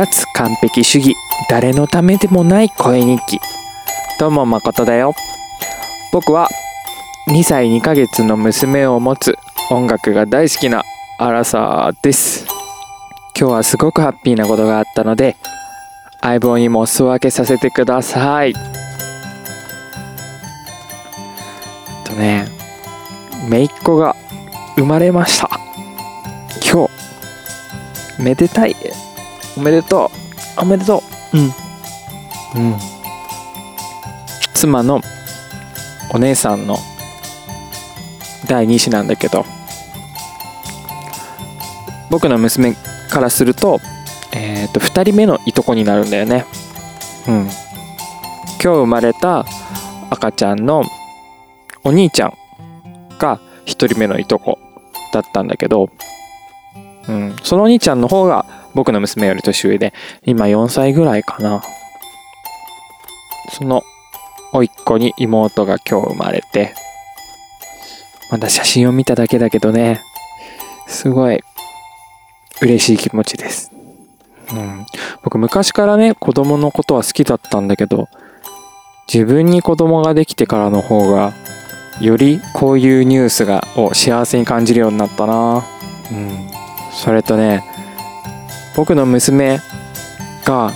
脱完璧主義。誰のためでもない声日記。どうも誠だよ。僕は2歳2ヶ月の娘を持つ音楽が大好きなアラサーです。今日はすごくハッピーなことがあったので相棒にもお裾分けさせてください。とね姪っ子が生まれました。今日めでたい。おめでとう。おめでとう。うん。うん。妻のお姉さんの第2子なんだけど。僕の娘からするとえっ、ー、と2人目のいとこになるんだよね。うん。今日生まれた赤ちゃんのお兄ちゃんが1人目のいとこだったんだけど、うん、そのお兄ちゃんの方が僕の娘より年上で今4歳ぐらいかな。その甥っ子に妹が今日生まれてまだ写真を見ただけだけどねすごい嬉しい気持ちです、うん、僕昔からね子供のことは好きだったんだけど自分に子供ができてからの方がよりこういうニュースがを幸せに感じるようになったな。うん。それとね僕の娘が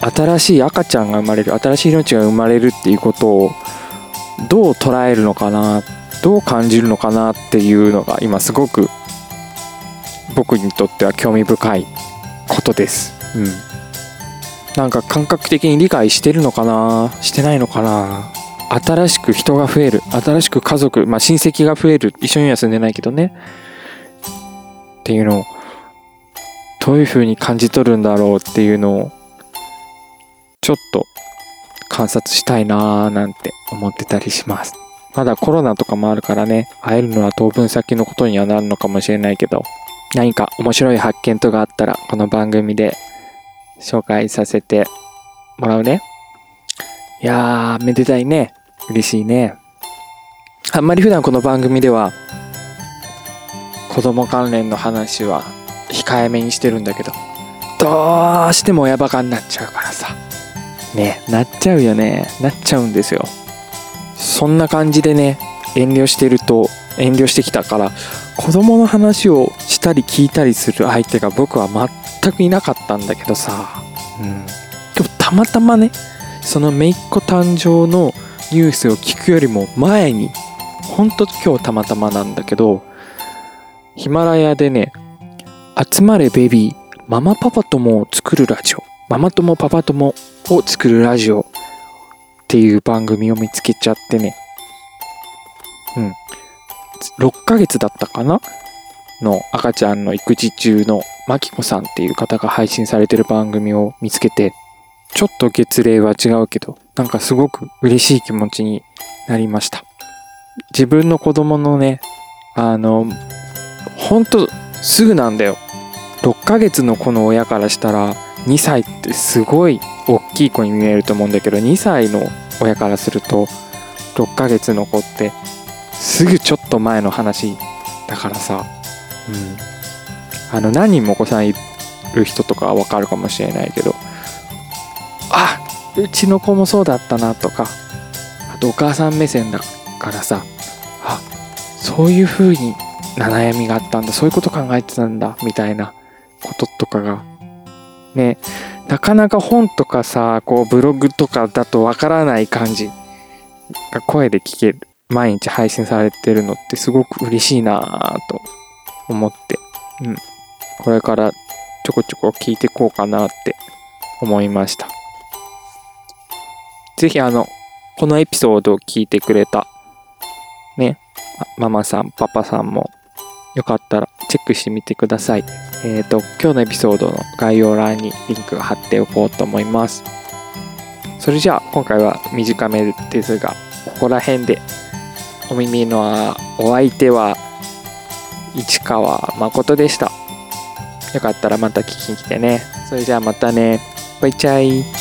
新しい赤ちゃんが生まれる新しい命が生まれるっていうことをどう捉えるのかなどう感じるのかなっていうのが今すごく僕にとっては興味深いことです。うん。なんか感覚的に理解してるのかなしてないのかな新しく人が増える。新しく家族、まあ親戚が増える。一緒には住んでないけどね。っていうのを、どういう風に感じ取るんだろうっていうのを、ちょっと観察したいなーなんて思ってたりします。まだコロナとかもあるからね、会えるのは当分先のことにはなるのかもしれないけど、何か面白い発見とかあったら、この番組で紹介させてもらうね。いやー、めでたいね。嬉しいね。あんまり普段この番組では、子供関連の話は控えめにしてるんだけど、どうしても親バカになっちゃうからさ。ね、なっちゃうよね。なっちゃうんですよ。そんな感じでね、遠慮してると、遠慮してきたから、子供の話をしたり聞いたりする相手が僕は全くいなかったんだけどさ、うん。今日たまたまね、その姪っ子誕生のニュースを聞くよりも前に、ほんと今日たまたまなんだけど、ヒマラヤでね、集まれベビー、ママパパ友を作るラジオ、ママ友パパ友を作るラジオっていう番組を見つけちゃってね、うん。6ヶ月だったかな？の赤ちゃんの育児中のマキコさんっていう方が配信されてる番組を見つけて、ちょっと月齢は違うけど、なんかすごく嬉しい気持ちになりました。自分の子供のね、あの、ほんとすぐなんだよ。6ヶ月の子の親からしたら2歳ってすごい大きい子に見えると思うんだけど2歳の親からすると6ヶ月の子ってすぐちょっと前の話だからさ、うん、あの何人もお子さんいる人とかはわかるかもしれないけどあうちの子もそうだったなとかあとお母さん目線だからさあそういう風にな悩みがあったんだそういうこと考えてたんだみたいなこととかがねなかなか本とかさこうブログとかだとわからない感じが声で聞ける毎日配信されてるのってすごく嬉しいなぁと思って、うん。これからちょこちょこ聞いていこうかなって思いました。ぜひあの、このエピソードを聞いてくれた、ね、ママさん、パパさんも、よかったらチェックしてみてください。えっ、ー、と、今日のエピソードの概要欄にリンク貼っておこうと思います。それじゃあ、今回は短めですが、ここら辺でお耳のお相手は市川誠でした。よかったらまた聞きに来てね。それじゃあまたね。バイチャイ。